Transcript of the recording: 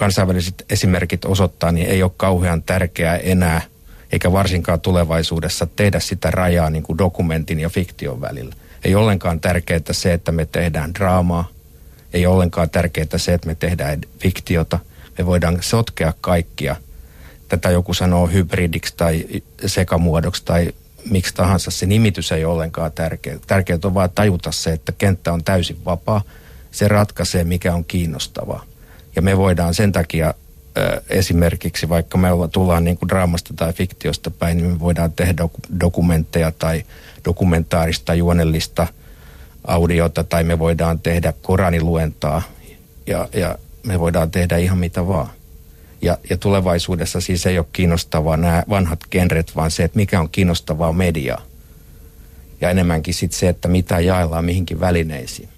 kansainväliset esimerkit osoittaa, niin ei ole kauhean tärkeää enää, eikä varsinkaan tulevaisuudessa tehdä sitä rajaa niin kuin dokumentin ja fiktion välillä. Ei ollenkaan tärkeää se, että me tehdään draamaa, ei ollenkaan tärkeää se, että me tehdään fiktiota. Me voidaan sotkea kaikkia. Tätä joku sanoo hybridiksi tai sekamuodoksi tai miksi tahansa. Se nimitys ei ole ollenkaan tärkeä. Tärkeää on vaan tajuta se, että kenttä on täysin vapaa. Se ratkaisee, mikä on kiinnostavaa. Ja me voidaan sen takia esimerkiksi, vaikka me tullaan niin kuin draamasta tai fiktiosta päin, niin me voidaan tehdä dokumentteja tai dokumentaarista juonellista audiota tai me voidaan tehdä koraniluentaa ja, ja me voidaan tehdä ihan mitä vaan. Ja, ja tulevaisuudessa siis ei ole kiinnostavaa nämä vanhat genret, vaan se, että mikä on kiinnostavaa mediaa. Ja enemmänkin sitten se, että mitä jaellaan mihinkin välineisiin.